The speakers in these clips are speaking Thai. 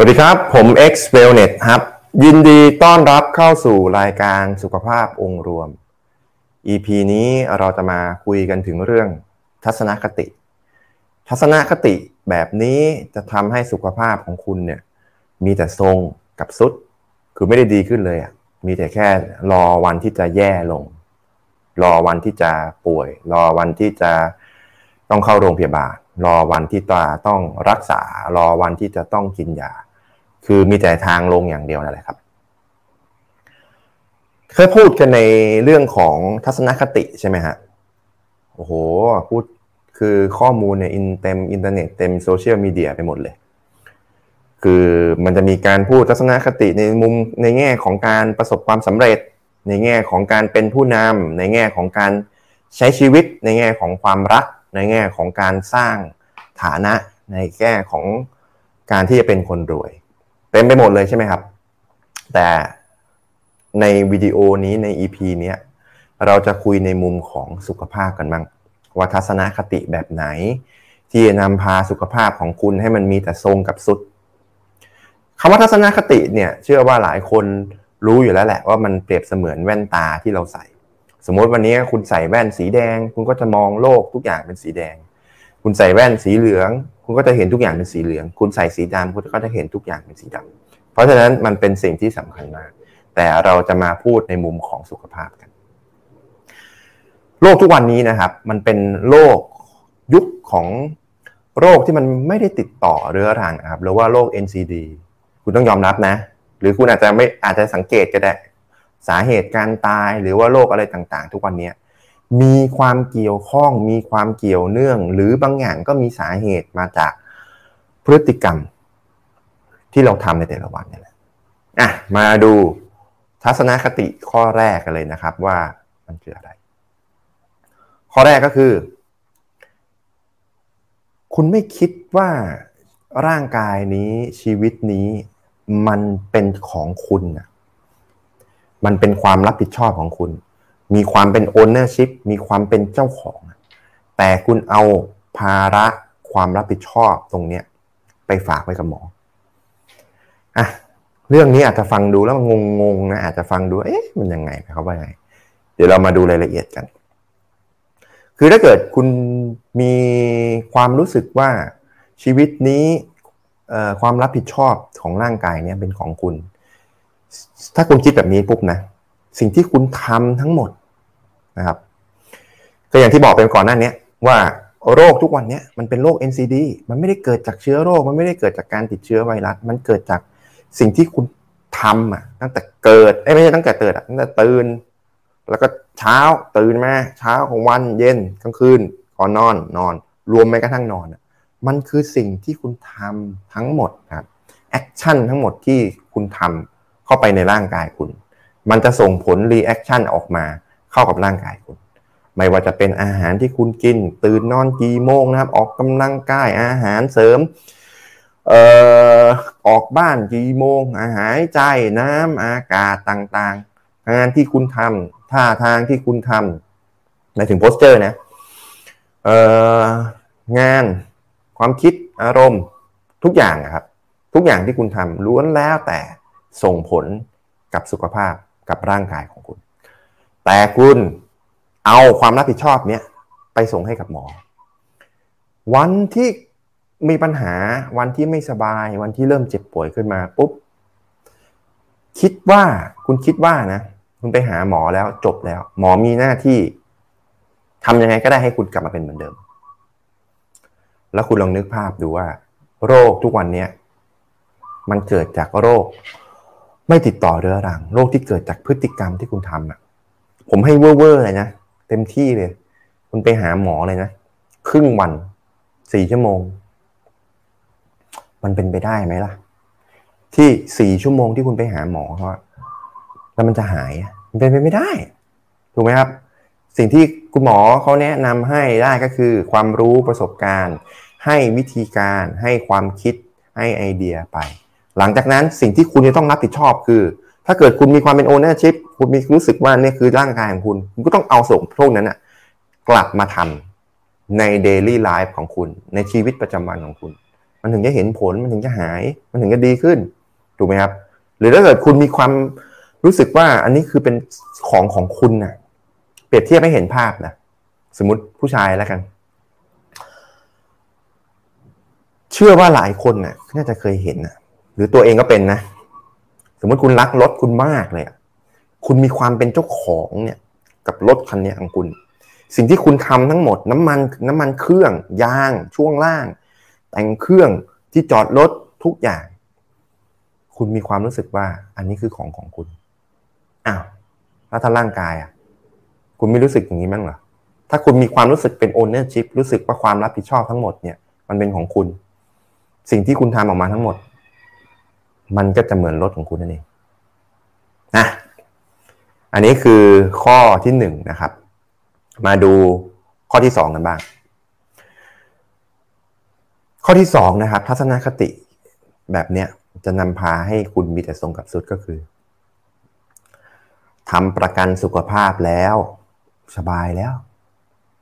สวัสดีครับ ผม X Wellness ครับ ยินดีต้อนรับเข้าสู่รายการสุขภาพองค์รวม EP นี้เราจะมาคุยกันถึงเรื่องทัศนคติ ทัศนคติแบบนี้จะทำให้สุขภาพของคุณเนี่ย มีแต่ทรงกับสุด คือไม่ได้ดีขึ้นเลยอะมีแต่แค่รอวันที่จะแย่ลง รอวันที่จะป่วย รอวันที่จะต้องเข้าโรงพยาบาล รอวันที่ตาต้องรักษา รอวันที่จะต้องกินยา คือมีแต่ทางลงอย่างเดียวนั่นแหละครับ เคยพูดกันในเรื่องของทัศนคติใช่ไหมฮะโอ้โหพูดคือข้อมูลในอินเต็มอินเทอร์เน็ตเต็มโซเชียลมีเดียไปหมดเลย คือมันจะมีการพูดทัศนคติในมุมในแง่ของการประสบความสำเร็จ ในแง่ของการเป็นผู้นำในแง่ของการใช้ชีวิต ในแง่ของความรัก ในแง่ของการสร้างฐานะ ในแง่ของการที่จะเป็นคนรวย เต็มไปหมดเลยใช่ไหมครับ แต่ในวิดีโอนี้ใน EP เนี้ยเราจะคุยในมุมของสุขภาพกันบ้างว่าทัศนคติแบบไหน ที่จะนำพาสุขภาพของคุณให้มันมีแต่ทรงกับสุดคำว่าทัศนคติเนี่ยเชื่อว่าหลายคนรู้อยู่แล้วแหละว่ามันเปรียบเสมือนแว่นตาที่เราใส่ สมมติวันนี้คุณใส่แว่นสีแดง คุณก็จะมองโลกทุกอย่างเป็นสีแดง คุณใส่แว่นสีเหลือง คุณก็จะเห็นทุกอย่างเป็นสีเหลือง คุณใส่สีดำคุณก็จะเห็นทุกอย่างเป็นสีดำเพราะฉะนั้นมันเป็นสิ่งที่สำคัญมาก แต่เราจะมาพูดในมุมของสุขภาพกันโลกทุกวันนี้นะครับ มันเป็นโลกยุคของโรคที่มันไม่ได้ติดต่อเรื้อรังครับหรือว่าโรค NCD คุณต้องยอมรับนะ หรือคุณอาจจะไม่อาจจะสังเกตก็ได้ สาเหตุการตายหรือว่าโรคอะไรต่างๆ ทุกวันนี้ มีความเกี่ยวข้อง มีความเกี่ยวเนื่อง หรือบางอย่างก็มีสาเหตุมาจากพฤติกรรม ที่เราทำในแต่ละวันนี่แหละอะมาดูทัศนคติข้อแรกกันเลยนะครับว่ามันคืออะไร ข้อแรกก็คือ คุณไม่คิดว่าร่างกายนี้ชีวิตนี้มันเป็นของคุณนะมันเป็นความรับผิดชอบของคุณ มีความเป็น ownership มีความเป็นเจ้าของ แต่คุณเอาภาระความรับผิดชอบตรงเนี้ยไปฝากไว้กับหมออะเรื่องนี้อาจจะฟังดูแล้วมันงงๆนะอาจจะฟังดูเอ๊ะมันยังไงเขาว่าไง เดี๋ยวเรามาดูรายละเอียดกัน คือถ้าเกิดคุณมีความรู้สึกว่าชีวิตนี้ความรับผิดชอบของร่างกายเนี่ยเป็นของคุณ ถ้าคุณคิดแบบนี้ปุ๊บนะ สิ่งที่คุณทำทั้งหมด นะครับ ก็อย่างที่บอกไปก่อนหน้านี้ว่าโรคทุกวันนี้มันเป็นโรค NCD มันไม่ได้เกิดจากเชื้อโรค มันไม่ได้เกิดจากการติดเชื้อไวรัส มันเกิดจากสิ่งที่คุณทำอะตั้งแต่เกิดไม่ใช่ตั้งแต่เกิดอะตั้งแต่ตื่น แล้วก็เช้าตื่นมาเช้าของวันเย็นกลางคืนก่อนนอนนอน รวมแม้กระทั่งนอนมันคือสิ่งที่คุณทำทั้งหมดครับ action ทั้งหมดที่คุณทำเข้าไปในร่างกายคุณ มันจะส่งผล reaction ออกมา เข้ากับร่างกายคุณ ไม่ว่าจะเป็นอาหารที่คุณกิน ตื่นนอนกี่โมงนะครับ ออกกำลังกายอาหารเสริมเอ่อออกบ้านกี่โมง อาหารใจน้ำอากาศต่างๆ งานที่คุณทำท่าทางที่คุณทำในถึงโปสเตอร์นะเอ่องานความคิดอารมณ์ทุกอย่างครับ ทุกอย่างที่คุณทำล้วนแล้วแต่ส่งผลกับสุขภาพกับร่างกายของคุณ แต่คุณเอาความรับผิดชอบเนี้ยไปส่งให้กับหมอ วันที่มีปัญหาวันที่ไม่สบาย วันที่เริ่มเจ็บป่วยขึ้นมาปุ๊บคิดว่าคุณคิดว่านะคุณไปหาหมอแล้วจบแล้ว หมอมีหน้าที่ทำยังไงก็ได้ให้คุณกลับมาเป็นเหมือนเดิม แล้วคุณลองนึกภาพดูว่า โรคทุกวันนี้มันเกิดจากโรค ไม่ติดต่อเรื้อรัง โรคที่เกิดจากพฤติกรรมที่คุณทำอะ ผมให้เว่อร์เลยนะเต็มที่เลย คุณไปหาหมอเลยนะครึ่งวันสี่ชั่วโมง มันเป็นไปได้ไหมล่ะ ที่สี่ชั่วโมงที่คุณไปหาหมอเขาแล้วมันจะหายมันเป็นไปไม่ได้ถูกไหมครับ สิ่งที่คุณหมอเขาแนะนำให้ได้ก็คือ ความรู้ประสบการณ์ ให้วิธีการให้ความคิดให้ไอเดียไป หลังจากนั้นสิ่งที่คุณจะต้องรับผิดชอบคือ ถ้าเกิดคุณมีความเป็นโอเนอร์ชิพคุณมีรู้สึกว่านี่คือร่างกายของคุณ คุณก็ต้องเอาส่งพวกนั้นอะกลับมาทำในเดลี่ไลฟ์ของคุณ ในชีวิตประจำวันของคุณ มันถึงจะเห็นผลมันถึงจะหาย มันถึงจะดีขึ้น ถูกไหมครับ หรือถ้าเกิดคุณมีความรู้สึกว่าอันนี้คือเป็นของของคุณนะ่ะเปรียบเทียบให้เห็นภาพนะสมมติผู้ชายแล้วกัน เชื่อว่าหลายคนนะ่ะน่าจะเคยเห็นนะหรือตัวเองก็เป็นนะ สมมติคุณรักรถคุณมากเลยคุณมีความเป็นเจ้าของเนี่ยกับรถคันนี้ของคุณ สิ่งที่คุณทำทั้งหมด น้ำมันน้ำมันเครื่องยางช่วงล่าง แต่งเครื่องที่จอดรถทุกอย่าง คุณมีความรู้สึกว่า อันนี้คือของของคุณอ้าวแล้วถ้าร่างกายอะ คุณไม่รู้สึกอย่างนี้มั้งเหรอถ้าคุณมีความรู้สึกเป็น ownership รู้สึกว่าความรับผิดชอบทั้งหมดเนี่ย มันเป็นของคุณ สิ่งที่คุณทำออกมาทั้งหมด มันก็จะเหมือนรถของคุณนั่นเองนะอันนี้คือข้อที่หนึ่งนะครับ มาดูข้อที่สองกันบ้าง ข้อที่สองนะครับ ทัศนคติแบบเนี้ยจะนำพาให้คุณมีแต่ทรงกับสุดก็คือทำประกันสุขภาพแล้วสบายแล้ว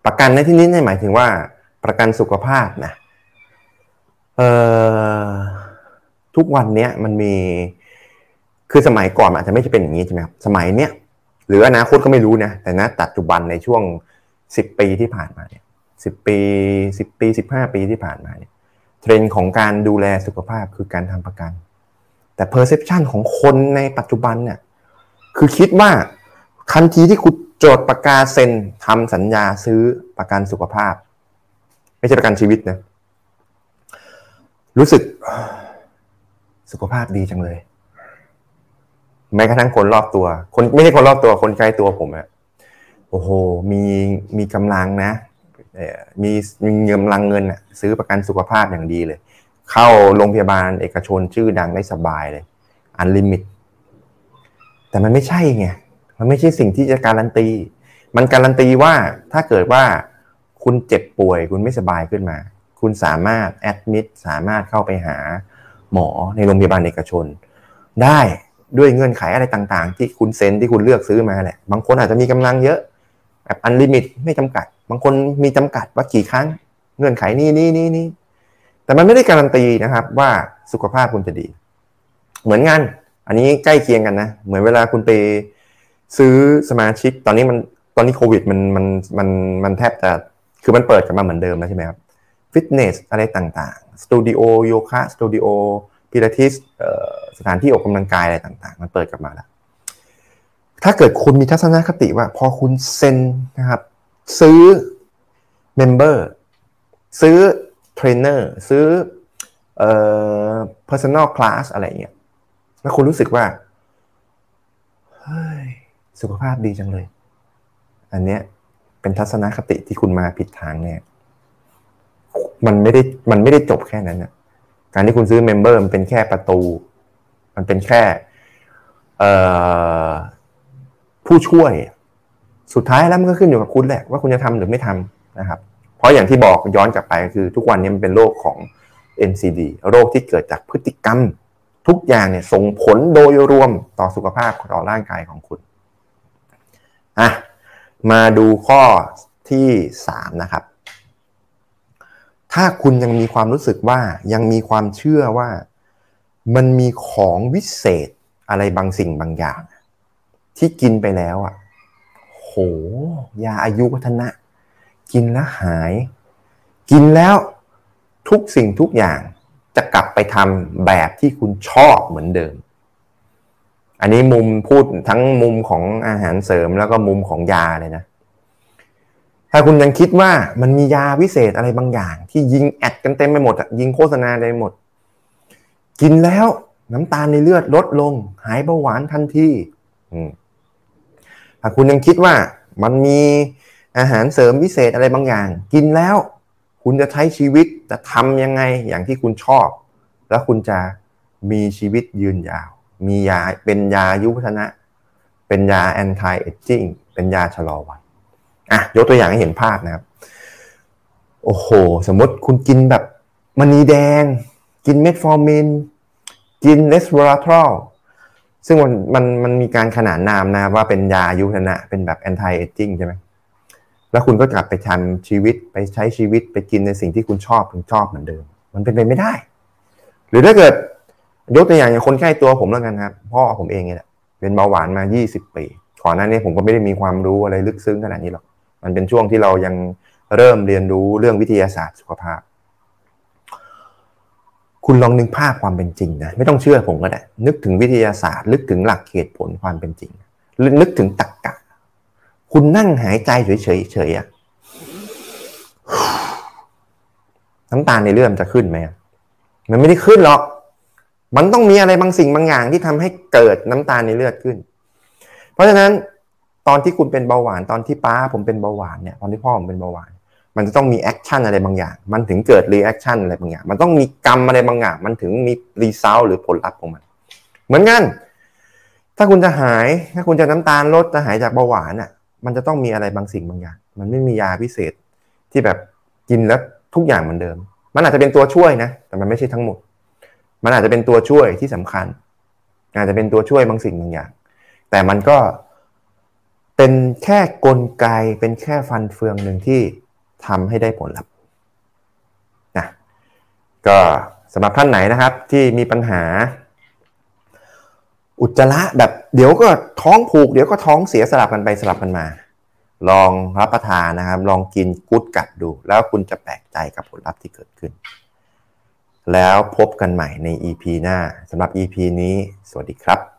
ประกันในที่นี้หมายถึงว่า ประกันสุขภาพนะเออ ทุกวันเนี้ยมันมีคือสมัยก่อนอาจจะไม่ใช่เป็นอย่างนี้ใช่ไหมครับสมัยเนี้ยหรืออนาคตก็ไม่รู้นะแต่ณปัจจุบันในช่วงสิบปีที่ผ่านมาเนี่ยสิบปีสิบปีสิบห้าปีที่ผ่านมาเนี่ยเทรนด์ของการดูแลสุขภาพคือการทำประกัน แต่ perception ของคนในปัจจุบันเนี่ยคือคิดว่าทันทีที่คุณจทย์ประกาศเซ็นทำสัญญาซื้อประกันสุขภาพ ไม่ใช่ประกันชีวิตนะรู้สึก สุขภาพดีจังเลย แม้กระทั่งคนรอบตัว คนไม่ใช่คนรอบตัวคนใกล้ตัวผมอะโอ้โห มีมีกำลังนะมีมีเงินลังเงินอะซื้อประกันสุขภาพอย่างดีเลย เข้าโรงพยาบาลเอกชนชื่อดังได้สบายเลย unlimited แต่มันไม่ใช่ไงมันไม่ใช่สิ่งที่จะการันตี มันการันตีว่าถ้าเกิดว่าคุณเจ็บป่วย คุณไม่สบายขึ้นมา คุณสามารถ admit สามารถเข้าไปหา หมอในโรงพยาบาลเอกชน ได้ด้วยเงื่อนไขอะไรต่างๆ ที่คุณเซ็นที่คุณเลือกซื้อมาแหละ บางคนอาจจะมีกำลังเยอะแบบ unlimited ไม่จำกัด บางคนมีจำกัดว่ากี่ครั้ง เงื่อนไขนี้นี้นี้นี้แต่มันไม่ได้การันตีนะครับ ว่าสุขภาพคุณจะดี เหมือนงานอันนี้ใกล้เคียงกันนะ เหมือนเวลาคุณไปซื้อสมาชิก ตอนนี้มันตอนนี้โควิดมันมันมันมันแทบจะคือมันเปิดกลับมาเหมือนเดิมแล้วใช่ไหมครับฟิตเนสอะไรต่างๆ สตูดิโอโยคะสตูดิโอพิลาทิสสถานที่ออกกำลังกายอะไรต่างๆ มันเปิดกลับมาแล้ว ถ้าเกิดคุณมีทัศนคติว่า พอคุณเซ็นนะครับ ซื้อ member ซื้อเทรนเนอร์ซื้อเอ่อ personal class อะไรเงี้ยแล้วคุณรู้สึกว่าเฮ้ยสุขภาพดีจังเลย อันเนี้ยเป็นทัศนคติที่คุณมาผิดทางเนี่ย มันไม่ได้มันไม่ได้จบแค่นั้นนะการที่คุณซื้อ member มันเป็นแค่ประตู มันเป็นแค่ผู้ช่วย สุดท้ายแล้วมันก็ขึ้นอยู่กับคุณแหละ ว่าคุณจะทำหรือไม่ทำนะครับ เพราะอย่างที่บอกย้อนกลับไปคือทุกวันนี้มันเป็นโรคของ NCD โรคที่เกิดจากพฤติกรรม ทุกอย่างเนี่ยส่งผลโดยรวมต่อสุขภาพต่อร่างกายของคุณอะมาดูข้อที่สามนะครับ ถ้าคุณยังมีความรู้สึกว่ายังมีความเชื่อว่ามันมีของวิเศษอะไรบางสิ่งบางอย่าง ที่กินไปแล้วอะ โห ยาอายุวัฒนะ กินแล้วหาย กินแล้วทุกสิ่งทุกอย่างจะกลับไปทำแบบที่คุณชอบเหมือนเดิม อันนี้มุมพูดทั้งมุมของอาหารเสริมแล้วก็มุมของยาเลยนะ ถ้าคุณยังคิดว่ามันมียาวิเศษอะไรบางอย่าง ที่ยิงแอดกันเต็มไปหมดยิงโฆษณาได้หมด กินแล้วน้ำตาลในเลือดลดลง หายเบาหวานทันทีถ้าคุณยังคิดว่ามันมีอาหารเสริมวิเศษอะไรบางอย่าง กินแล้ว คุณจะใช้ชีวิตจะทำยังไงอย่างที่คุณชอบ แล้วคุณจะมีชีวิตยืนยาว มียาเป็นยายุวัฒนะ เป็นยาแอนตี้เอจจิ้งเป็นยาชะลอวัย อะยกตัวอย่างให้เห็นภาพนะครับ โอ้โห สมมติคุณกินแบบมณีแดง กินเมทฟอร์มินกิน resveratrol ซึ่งมันมันมันมีการขนานนามนะว่าเป็นยาอายุวัฒนะ เป็นแบบ anti-aging ใช่ไหมแล้วคุณก็กลับไปทำชีวิตไปใช้ชีวิตไปกินในสิ่งที่คุณชอบคุณชอบเหมือนเดิม มันเป็นไปไม่ได้ หรือถ้าเกิดยกตัวอย่างอย่างคนใกล้ตัวผมแล้วกันครับพ่อผมเองเนี่ยเป็นเบาหวานมา 20 ปีก่อนหน้านี้ผมก็ไม่ได้มีความรู้อะไรลึกซึ้งขนาดนี้หรอก มันเป็นช่วงที่เรายังเริ่มเรียนรู้เรื่องวิทยาศาสตร์สุขภาพ คุณลองนึกภาพความเป็นจริงนะไม่ต้องเชื่อผมก็ได้ นึกถึงวิทยาศาสตร์ นึกถึงหลักเหตุผลความเป็นจริง นึกถึงตรรกกะ คุณนั่งหายใจเฉยๆเฉยอะน้ำตาลในเลือดจะขึ้นไหมมันไม่ได้ขึ้นหรอก มันต้องมีอะไรบางสิ่งบางอย่างที่ทำให้เกิดน้ำตาลในเลือดขึ้น เพราะฉะนั้น ตอนที่คุณเป็นเบาหวานตอนที่ป้าผมเป็นเบาหวานเนี่ยตอนที่พ่อผมเป็นเบาหวาน มันจะต้องมี action อะไรบางอย่าง มันถึงเกิด reaction อะไรบางอย่าง มันต้องมีกรรมอะไรบางอย่าง มันถึงมี result หรือผลลัพธ์ของมัน เหมือนกัน ถ้าคุณจะหาย ถ้าคุณจะน้ำตาลลดจะหายจากเบาหวานอะ มันจะต้องมีอะไรบางสิ่งบางอย่าง มันไม่มียาพิเศษที่แบบกินแล้วทุกอย่างเหมือนเดิม มันอาจจะเป็นตัวช่วยนะ แต่มันไม่ใช่ทั้งหมด มันอาจจะเป็นตัวช่วยที่สำคัญ อาจจะเป็นตัวช่วยบางสิ่งบางอย่าง แต่มันก็ เป็นแค่กลไกเป็นแค่ฟันเฟืองหนึ่งที่ทำให้ได้ผลลัพธ์นะก็สำหรับท่านไหนนะครับที่มีปัญหา อุจจาระแบบเดี๋ยวก็ท้องผูกเดี๋ยวก็ท้องเสียสลับกันไปสลับกันมา ลองรับประทานนะครับ ลองกินกุดกัดดู แล้วคุณจะแปลกใจกับผลลัพธ์ที่เกิดขึ้น แล้วพบกันใหม่ใน EP หน้าสำหรับ EP นี้ สวัสดีครับ